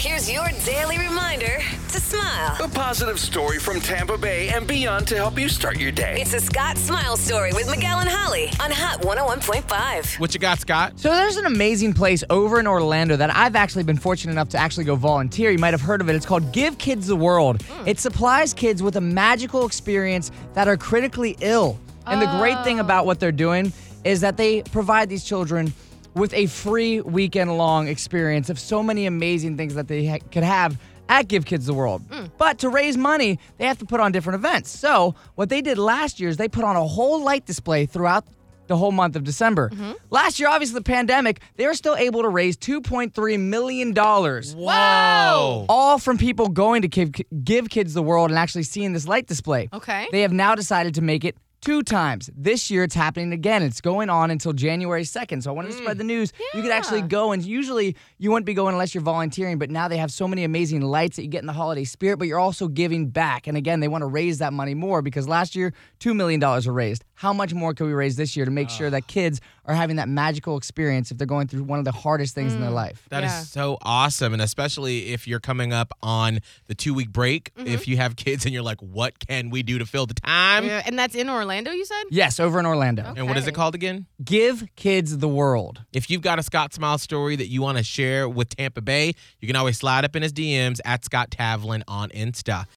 Here's your daily reminder to smile. A positive story from Tampa Bay and beyond to help you start your day. It's a Scott Smile Story with Miguel and Holly on Hot 101.5. What you got, Scott? So there's an amazing place over in Orlando that I've actually been fortunate enough to actually go volunteer. You might have heard of it. It's called Give Kids the World. Hmm. It supplies kids with a magical experience that are critically ill. And the great thing oh. about what they're doing is that they provide these children with a free weekend long experience of so many amazing things that they ha- could have at Give Kids the World. Mm. But to raise money, they have to put on different events. So, what they did last year is they put on a whole light display throughout the whole month of December. Mm-hmm. Last year, obviously, the pandemic, they were still able to raise $2.3 million. Whoa. All from people going to give Kids the World and actually seeing this light display. Okay. They have now decided to make it two times. This year, it's happening again. It's going on until January 2nd. So I wanted to spread the mm. news. You could actually go, and usually you wouldn't be going unless you're volunteering, but now they have so many amazing lights that you get in the holiday spirit, but you're also giving back. And again, they want to raise that money more because last year, $2 million were raised. How much more can we raise this year to make sure that kids are having that magical experience if they're going through one of the hardest things in their life? That is Yeah. so awesome. And especially if you're coming up on the two week break, Mm-hmm. if you have kids and you're like, what can we do to fill the time? Yeah, and that's in Orlando, you said? Yes, over in Orlando. And what is it called again? Give kids the world. If you've got a Scott Smile story that you want to share with Tampa Bay, you can always slide up in his DMs at Scott Tavlin on Insta.